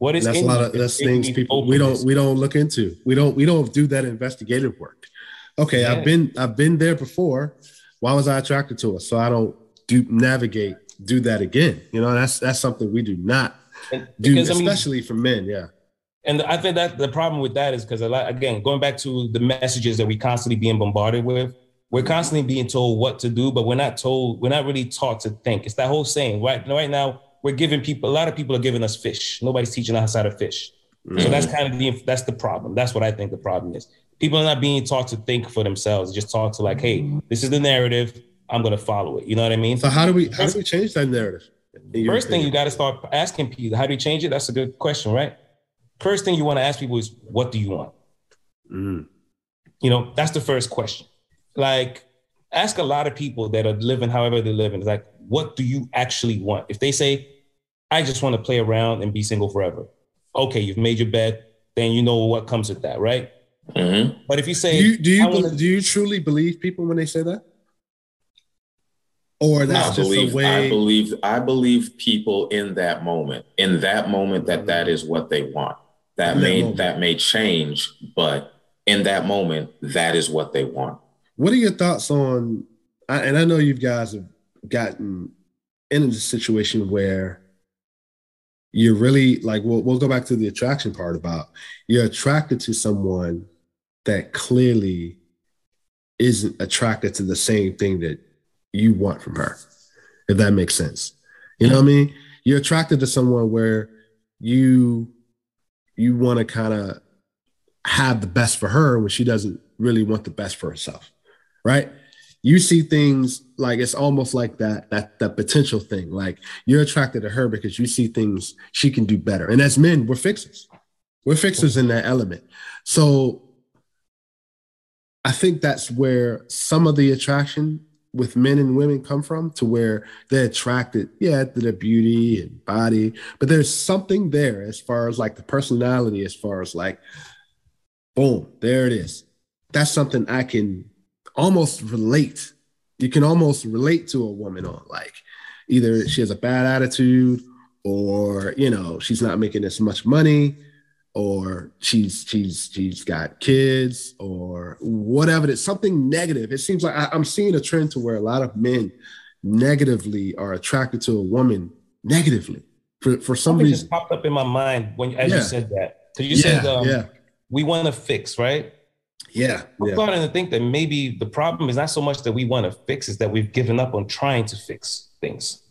What is that's a lot of that's things people we don't we don't look into. We don't we don't do that investigative work. Okay, yeah. I've been I've been there before. Why was I attracted to her? So I don't do navigate do that again. You know, that's that's something we do not do, because, especially I mean, for men. Yeah. And I think that the problem with that is because a lot again, going back to the messages that we constantly being bombarded with, we're constantly being told what to do, but we're not told, we're not really taught to think. It's that whole saying, right? Right now, we're giving people, a lot of people are giving us fish. Nobody's teaching us how to fish. Mm-hmm. So that's kind of the, that's the problem. That's what I think the problem is. People are not being taught to think for themselves. Just talk to like, hey, this is the narrative. I'm going to follow it. You know what I mean? So how do we, how do we change that narrative? First thing you got to start asking people, how do you change it? That's a good question, right? First thing you want to ask people is, what do you want? Mm. You know, that's the first question like ask a lot of people that are living however they're living. It's like, what do you actually want? If they say, I just want to play around and be single forever. Okay, you've made your bed, then you know what comes with that, right? Mm-hmm. But if you say, do you do you, wanna, do you truly believe people when they say that? Or that's I believe, way... I believe I believe people in that moment, in that moment that that is what they want. That in may that, that may change, but in that moment, that is what they want. What are your thoughts on? And I know you guys have gotten in a situation where you're really like we'll, we'll go back to the attraction part about you're attracted to someone that clearly isn't attracted to the same thing that you want from her if that makes sense you know what i mean you're attracted to someone where you you want to kind of have the best for her when she doesn't really want the best for herself right? You see things like it's almost like that that that potential thing. Like you're attracted to her because you see things she can do better. And as men, we're fixers. We're fixers in that element. So I think that's where some of the attraction with men and women come from to where they're attracted, yeah, to their beauty and body, but there's something there as far as like the personality, as far as like, boom, there it is. That's something I can almost relate. You can almost relate to a woman on like either she has a bad attitude or you know she's not making as much money or she's she's she's got kids or whatever it's something negative it seems like I, am seeing a trend to where a lot of men negatively are attracted to a woman negatively for, for some Something reason just popped up in my mind when as yeah. you said that because you yeah, said um, yeah. we want to fix right yeah. I'm yeah. starting to think that maybe the problem is not so much that we want to fix, is that we've given up on trying to fix things.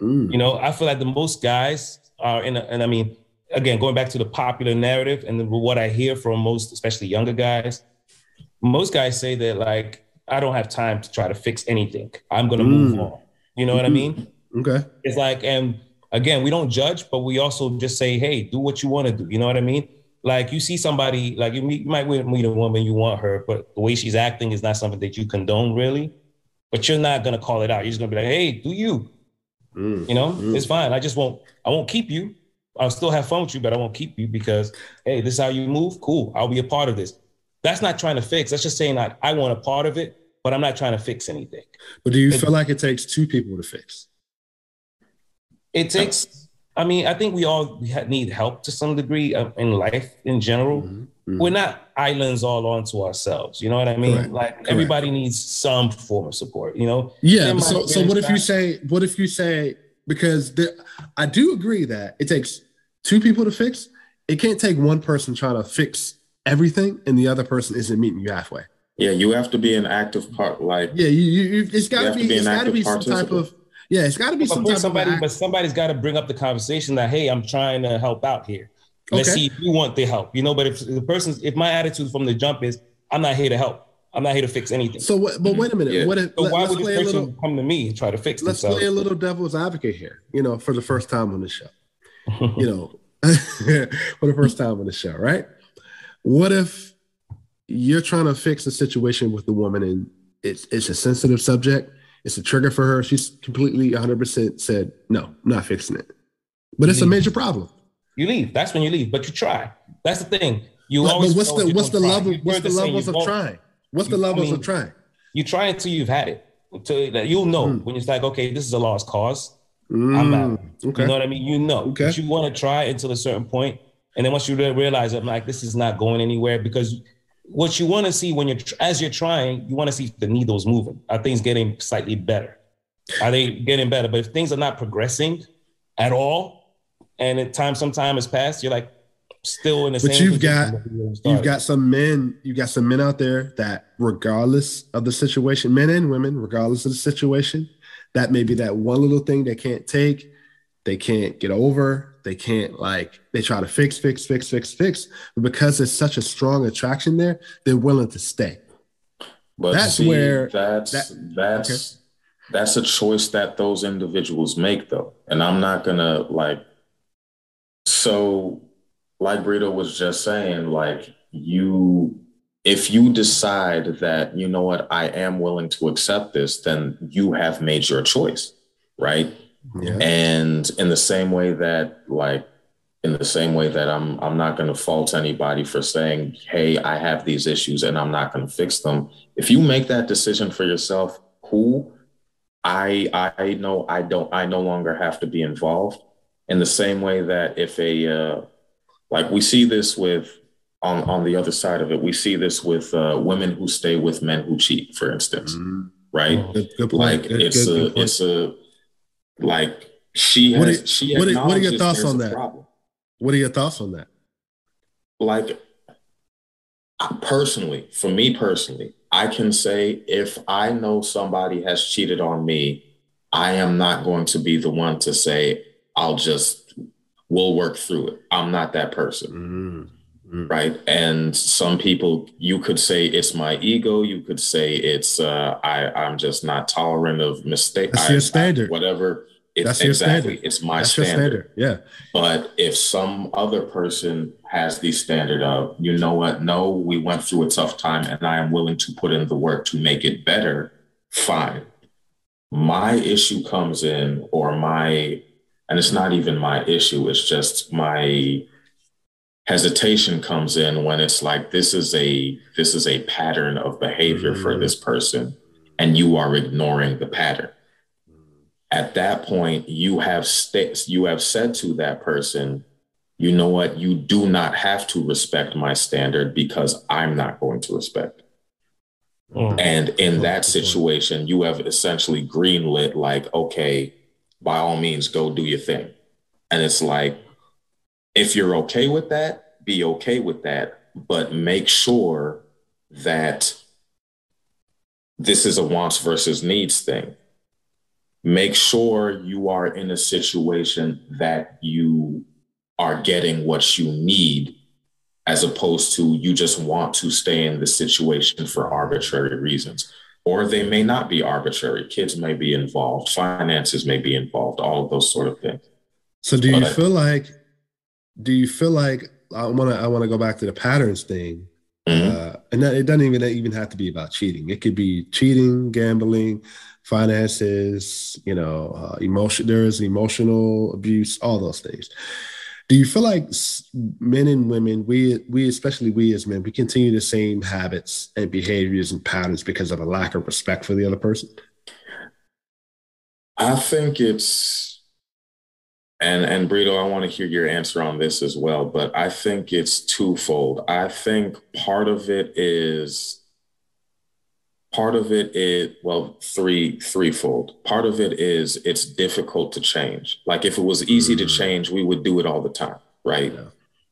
Mm. You know, I feel like the most guys are in, a, and I mean, again, going back to the popular narrative and what I hear from most, especially younger guys, most guys say that like, I don't have time to try to fix anything. I'm going to mm. move on. You know mm-hmm. what I mm-hmm. mean? Okay. It's like, and again, we don't judge, but we also just say, hey, do what you want to do. You know what I mean? Like you see somebody like you, meet, you might meet a woman you want her but the way she's acting is not something that you condone really. But you're not gonna call it out. You're just gonna be like hey do you? Mm, you know? mm. it's fine. I just won't i won't keep you. I'll still have fun with you but i won't keep you because hey this is how you move? Cool. I'll be a part of this. That's not trying to fix. That's just saying that i want a part of it but i'm not trying to fix anything. But do you feel like it takes two people to fix? It takes I mean, I think we all need help to some degree uh, in life in general. Mm-hmm. Mm-hmm. We're not islands all onto ourselves. You know what I mean? Correct. Like Correct. everybody needs some form of support. You know? Yeah. So, so what if you say? What if you say? Because there, I do agree that it takes two people to fix. It can't take one person trying to fix everything and the other person isn't meeting you halfway. Yeah, you have to be an active part. Like yeah, you, you it's got to be, be it's got to be some type of yeah, it's got to be some somebody, but somebody's got to bring up the conversation that hey, I'm trying to help out here. Let's okay. see if you want the help, you know. But if the person's, if my attitude from the jump is, I'm not here to help. I'm not here to fix anything. So, what, but wait a minute. Yeah. What if? So let, why would this person little, come to me and try to fix? Let's themselves? play a little devil's advocate here. You know, for the first time on the show. you know, for the first time on the show, right? What if you're trying to fix a situation with the woman and it's it's a sensitive subject it's a trigger for her. She's completely 100% said, no, not fixing it. But you it's leave. a major problem. You leave. That's when you leave. But you try. That's the thing. You but, always. But what's the what's the level? What's the levels of trying? What's the levels I mean, of trying? You try until you've had it. Until you'll know mm. when it's like, okay, this is a lost cause. mm, I'm out. Okay. You know what I mean? You know, okay. but you want to try until a certain point, and then once you realize, I'm like, this is not going anywhere because what you want to see when you're as you're trying, you want to see the needle's moving. Are things getting slightly better? Are they getting better? But if things are not progressing at all, and at time some time has passed, you're like still in the but same. But you've got you've got some men, you've got some men out there that, regardless of the situation, men and women, regardless of the situation, that may be that one little thing they can't take, they can't get over, they can't like they try to fix, fix, fix, fix, fix. But because there's such a strong attraction there, they're willing to stay. But that's see, where that's that, that's okay. that's a choice that those individuals make though. And I'm not gonna like so like Brito was just saying, like you if you decide that you know what i am willing to accept this then you have made your choice right yeah. and in the same way that like in the same way that i'm i'm not going to fault anybody for saying hey i have these issues and i'm not going to fix them if you make that decision for yourself cool i i know i don't i no longer have to be involved in the same way that if a uh, like we see this with on on the other side of it, we see this with uh, women who stay with men who cheat, for instance, mm-hmm. right? Oh, good, good like good, it's a it's a like she has what are, she what are, what are your thoughts on that? Problem. What are your thoughts on that? Like I, personally, for me personally, I can say if I know somebody has cheated on me, I am not going to be the one to say I'll just we'll work through it. I'm not that person. Mm-hmm. Mm. Right. And some people, you could say it's my ego. You could say it's uh, I, I'm just not tolerant of mistakes. That's I, your standard. I, whatever. It's That's exactly. Standard. It's my standard. standard. Yeah. But if some other person has the standard of, you know what? No, we went through a tough time and I am willing to put in the work to make it better. Fine. My issue comes in, or my, and it's not even my issue, it's just my hesitation comes in when it's like this is a this is a pattern of behavior mm-hmm. for this person and you are ignoring the pattern. At that point you have st- you have said to that person you know what? You do not have to respect my standard because i'm not going to respect. Mm. and in that situation you have essentially greenlit like okay by all means go do your thing. And it's like if you're okay with that, be okay with that, but make sure that this is a wants versus needs thing. Make sure you are in a situation that you are getting what you need as opposed to you just want to stay in the situation for arbitrary reasons. Or they may not be arbitrary. Kids may be involved, finances may be involved, all of those sort of things. So do you but feel like do you feel like I want to I want to go back to the patterns thing, mm-hmm. uh, and that, it doesn't even even have to be about cheating. It could be cheating, gambling, finances, you know, uh, emotion. There is emotional abuse, all those things. Do you feel like men and women, we we especially we as men, we continue the same habits and behaviors and patterns because of a lack of respect for the other person? I think it's and and Brito, I want to hear your answer on this as well, but I think it's twofold. I think part of it is part of it is well three threefold. Part of it is it's difficult to change. Like if it was easy mm-hmm. to mm. change, we would do it all the time, right? Yeah.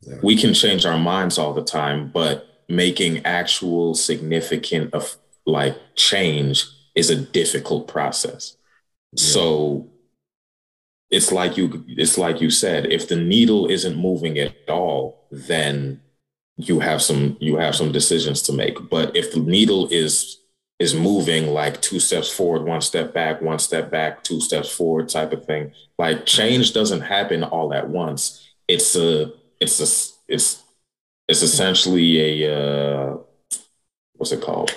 Yeah. We can change our minds all the time, but making actual significant of like change is a difficult process. Yeah. So it's like you it's like you said if the needle isn't moving at all then you have some you have some decisions to make. But if the needle is is moving like two steps forward one step back one step back two steps forward type of thing like change doesn't happen all at once. It's a it's a it's it's essentially a uh what's it called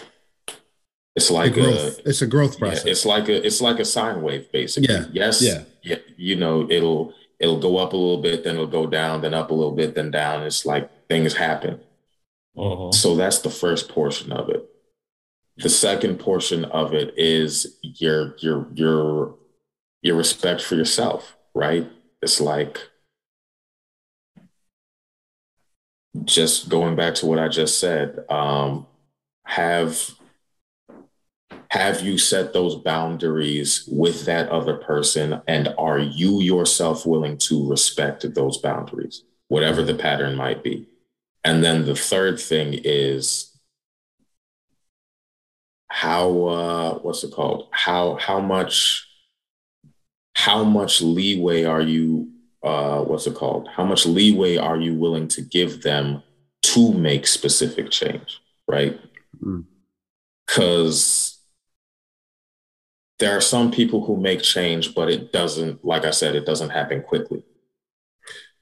it's like a, it's a growth process. Yeah, it's like a it's like a sine wave basically. Yeah. Yes. Yeah. yeah. You know, it'll it'll go up a little bit, then it'll go down, then up a little bit, then down. It's like things happen. Uh-huh. So that's the first portion of it. The second portion of it is your your your your respect for yourself, right? It's like just going back to what I just said, um, have have you set those boundaries with that other person? And are you yourself willing to respect those boundaries whatever the pattern might be? And then the third thing is how uh, what's it called? How how much how much leeway are you uh, what's it called? How much leeway are you willing to give them to make specific change right? Because mm there are some people who make change, but it doesn't, like I said, it doesn't happen quickly.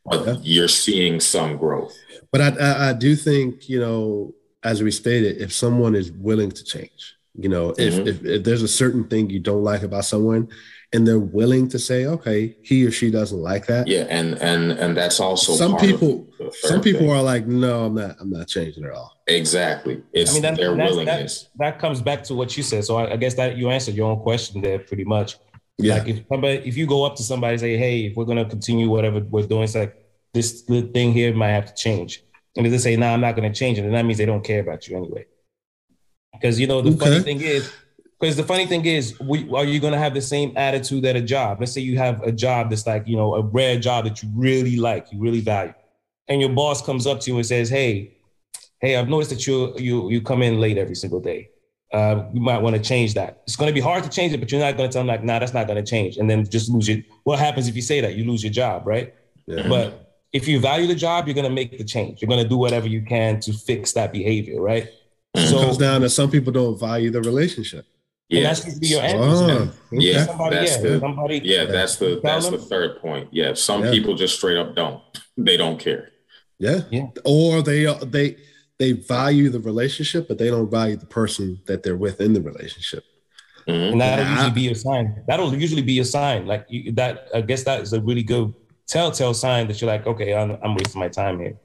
But yeah. you're seeing some growth. But I, I, I, do think, you know, as we stated, if someone is willing to change, you know, mm-hmm. if, if, if there's a certain thing you don't like about someone, and they're willing to say, okay, he or she doesn't like that. Yeah, and and and that's also some people. Some people thing. are like, no, I'm not. I'm not changing at all. Exactly. It's I mean, that, their willingness. That, that, comes back to what you said. So I, I, guess that you answered your own question there pretty much. Yeah. Like if somebody, if you go up to somebody and say, hey, if we're gonna continue whatever we're doing, it's like this thing here might have to change. And if they say, no, nah, I'm not gonna change it, then that means they don't care about you anyway. Because you know the okay. funny thing is because the funny thing is, we, are you going to have the same attitude at a job? Let's say you have a job that's like, you know, a rare job that you really like, you really value. And your boss comes up to you and says, hey, hey, I've noticed that you you you come in late every single day. Uh, you might want to change that. It's going to be hard to change it, but you're not going to tell them like, nah, that's not going to change, and then just lose it. What happens if you say that? You lose your job, right? Yeah. But if you value the job, you're going to make the change. You're going to do whatever you can to fix that behavior, right? So it comes down to some people don't value the relationship. Yeah, and that's be your answer. Oh, yeah, somebody, that's yeah, the, somebody, yeah, that's the that's them. the third point. Yeah, some yeah. people just straight up don't. They don't care. Yeah, yeah. Or they uh, they they value the relationship, but they don't value the person that they're with in the relationship. Mm-hmm. And that'll usually be a sign. That'll usually be a sign. Like you, that, I guess that is a really good telltale sign that you're like, okay, I'm, I'm wasting my time here.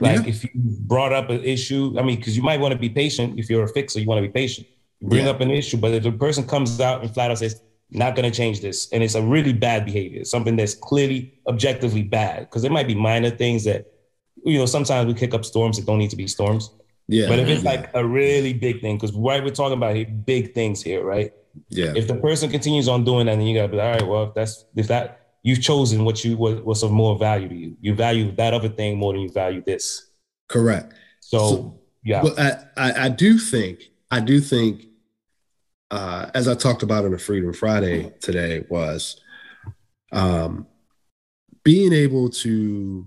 Like yeah. if you brought up an issue, I mean, because you might want to be patient. If you're a fixer, you want to be patient bring yeah. up an issue. But if the person comes out and flat out says, not going to change this, and it's a really bad behavior, something that's clearly objectively bad, because there might be minor things that, you know, sometimes we kick up storms that don't need to be storms. Yeah. But if it's like a really big thing, because right, we're talking about big things here, right? Yeah. If the person continues on doing that, then you gotta be like, all right, well, if that's if that you've chosen what you what, what's of more value to you. You value that other thing more than you value this. Correct. So, so yeah. Well, I, I I do think I do think uh, as I talked about on a Freedom Friday today, was um, being able to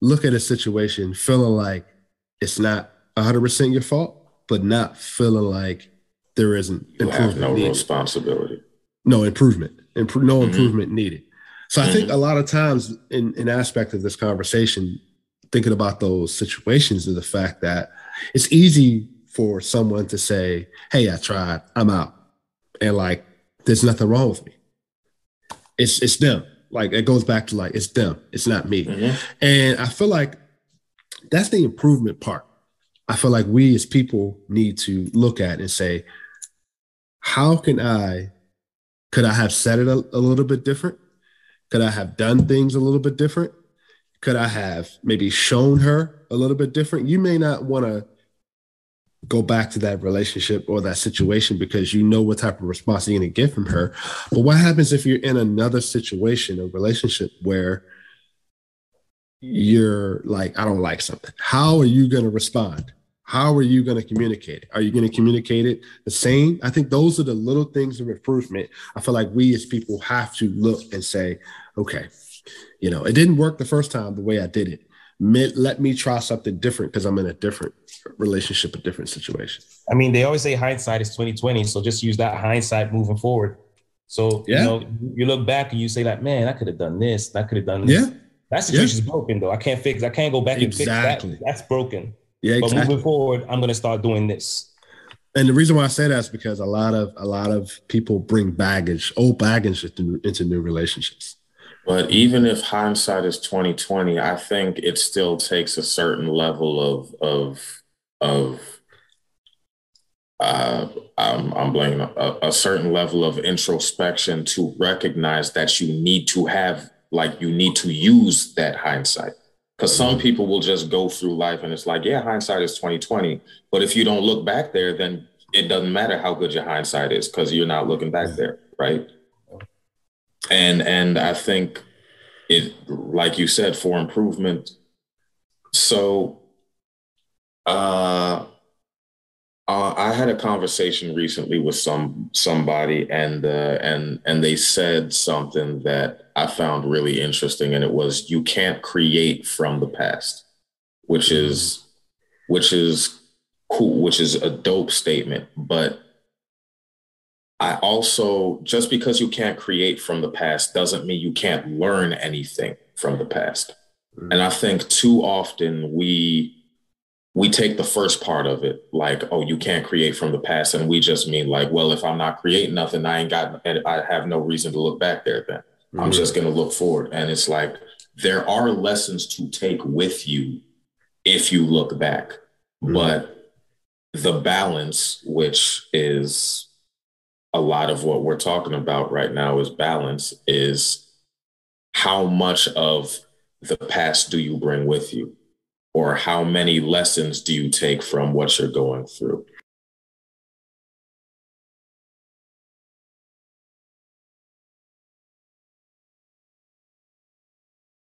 look at a situation feeling like it's not 100% your fault, but not feeling like there isn't you improvement. no needed. responsibility. No improvement. Imp- no mm-hmm. improvement needed. So I mm-hmm. think a lot of times in an aspect of this conversation, thinking about those situations is the fact that it's easy for someone to say, "Hey, I tried. I'm out," and like, there's nothing wrong with me. It's it's them. Like it goes back to like it's them. It's not me. Mm-hmm. And I feel like that's the improvement part. I feel like we as people need to look at and say, how can I? Could I have said it a, a little bit different? Could I have done things a little bit different? Could I have maybe shown her a little bit different? You may not want to go back to that relationship or that situation because you know what type of response you're going to get from her. But what happens if you're in another situation, a relationship where you're like, I don't like something? How are you going to respond? How are you going to communicate? Are you going to communicate it the same? I think those are the little things of improvement. I feel like we as people have to look and say, okay, you know, it didn't work the first time the way I did it let me try something different because I'm in a different relationship, a different situation. I mean, they always say hindsight is 2020. So just use that hindsight moving forward. So yeah. you know, you look back and you say like, man, I could have done this, I could have done this. Yeah. That situation's yeah. broken though. I can't fix, I can't go back exactly. and fix that. That's broken. Yeah, exactly. But moving forward, I'm gonna start doing this. And the reason why I say that is because a lot of a lot of people bring baggage, old baggage into, into new relationships. But even if hindsight is 2020, I think it still takes a certain level of of of uh, I'm, I'm blaming a, a certain level of introspection to recognize that you need to have, like, you need to use that hindsight. Because some mm-hmm. people will just go through life and it's like, yeah, hindsight is 2020. But if you don't look back there, then it doesn't matter how good your hindsight is because you're not looking back there, right? And and I think it, like you said, for improvement. So, uh, uh, I had a conversation recently with some somebody, and uh, and and they said something that I found really interesting, and it was you can't create from the past, which is which is cool, which is a dope statement. But I also just because you can't create from the past doesn't mean you can't learn anything from the past. Mm-hmm. And I think too often we we take the first part of it like oh you can't create from the past and we just mean like well if i'm not creating nothing i ain't got i have no reason to look back there then mm-hmm. i'm just going to look forward and it's like there are lessons to take with you if you look back mm-hmm. but the balance which is a lot of what we're talking about right now is balance is how much of the past do you bring with you or how many lessons do you take from what you're going through?